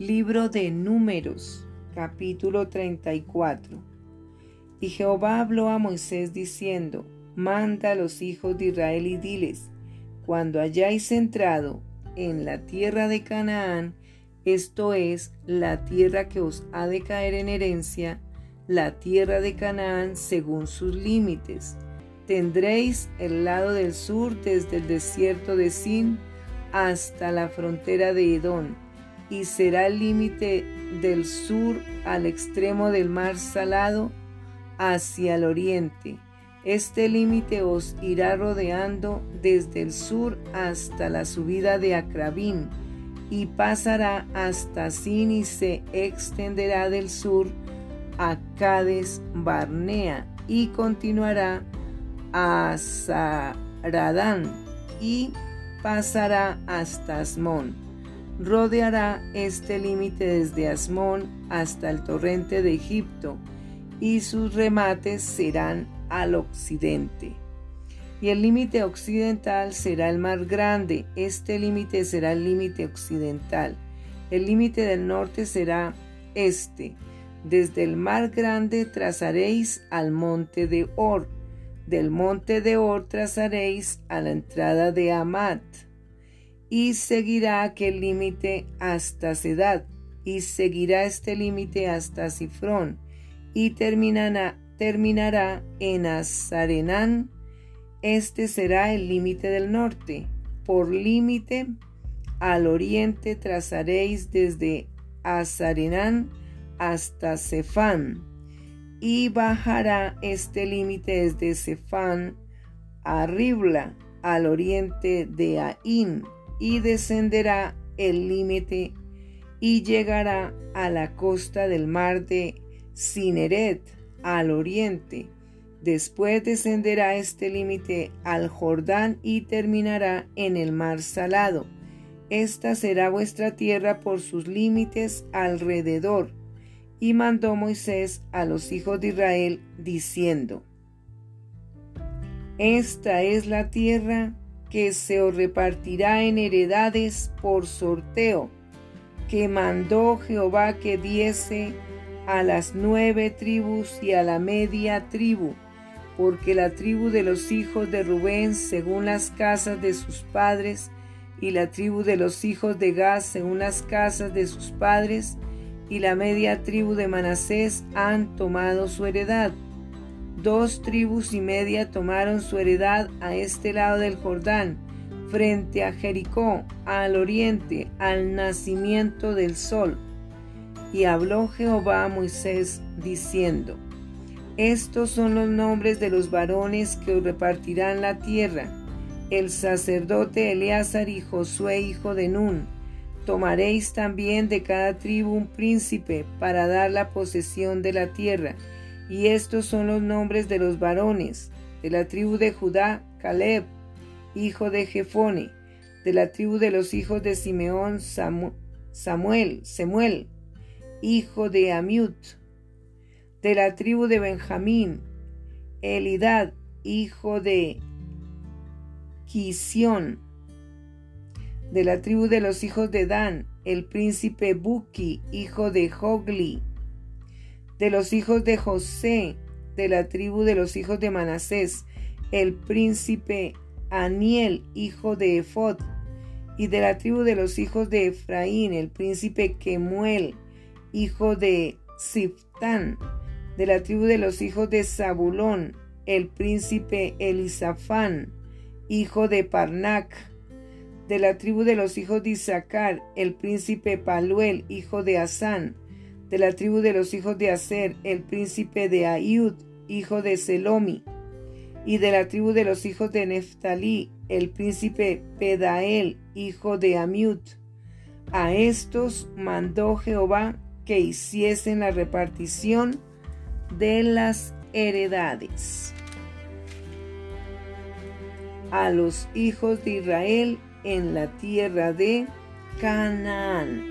Libro de Números, capítulo 34. Y Jehová habló a Moisés diciendo, Manda a los hijos de Israel y diles, cuando hayáis entrado en la tierra de Canaán, esto es, la tierra que os ha de caer en herencia, la tierra de Canaán según sus límites. Tendréis el lado del sur desde el desierto de Sin hasta la frontera de Edom, y será el límite del sur al extremo del mar salado hacia el oriente. Este límite os irá rodeando desde el sur hasta la subida de Acrabín y pasará hasta Sin y se extenderá del sur a Cades Barnea y continuará a Saradán y pasará hasta Asmón. Rodeará este límite desde Asmón hasta el torrente de Egipto y sus remates serán al occidente. Y el límite occidental será el mar grande. Este límite será el límite occidental. El límite del norte será este. Desde el mar grande trazaréis al monte de Or. Del monte de Or trazaréis a la entrada de Amat. Y seguirá aquel límite hasta Sedad. Y seguirá este límite hasta Sifrón. Y terminará, terminará en Azarenán este será el límite del norte. Por límite al oriente trazaréis desde Azarenán hasta Cefán, y bajará este límite desde Cefán a Ribla, al oriente de Ain, y descenderá el límite y llegará a la costa del mar de Cineret, al oriente Después descenderá este límite al Jordán y terminará en el mar salado. Esta será vuestra tierra por sus límites alrededor. Y mandó Moisés a los hijos de Israel diciendo, Esta es la tierra que se os repartirá en heredades por sorteo, que mandó Jehová que diese a las nueve tribus y a la media tribu porque la tribu de los hijos de Rubén según las casas de sus padres, y la tribu de los hijos de Gad según las casas de sus padres, y la media tribu de Manasés han tomado su heredad. Dos tribus y media tomaron su heredad a este lado del Jordán, frente a Jericó, al oriente, al nacimiento del sol. Y habló Jehová a Moisés diciendo, estos son los nombres de los varones que repartirán la tierra. El sacerdote Eleazar y Josué hijo de Nun. Tomaréis también de cada tribu un príncipe para dar la posesión de la tierra. Y estos son los nombres de los varones. De la tribu de Judá, Caleb, hijo de Jefone. De la tribu de los hijos de Simeón, Samuel, Semuel, hijo de Amiut de la tribu de Benjamín, Elidad, hijo de Quisión, de la tribu de los hijos de Dan, el príncipe Buki, hijo de Jogli, de los hijos de José, de la tribu de los hijos de Manasés, el príncipe Aniel, hijo de Ephod, y de la tribu de los hijos de Efraín, el príncipe Kemuel, hijo de Siftán, de la tribu de los hijos de Zabulón, el príncipe Elisafán, hijo de Parnac, de la tribu de los hijos de Isaacar, el príncipe Paluel, hijo de Asán, de la tribu de los hijos de Aser, el príncipe de Ayud, hijo de Selomi, y de la tribu de los hijos de Neftalí, el príncipe Pedael, hijo de Amiut. A estos mandó Jehová que hiciesen la repartición de las heredades. A los hijos de Israel en la tierra de Canaán.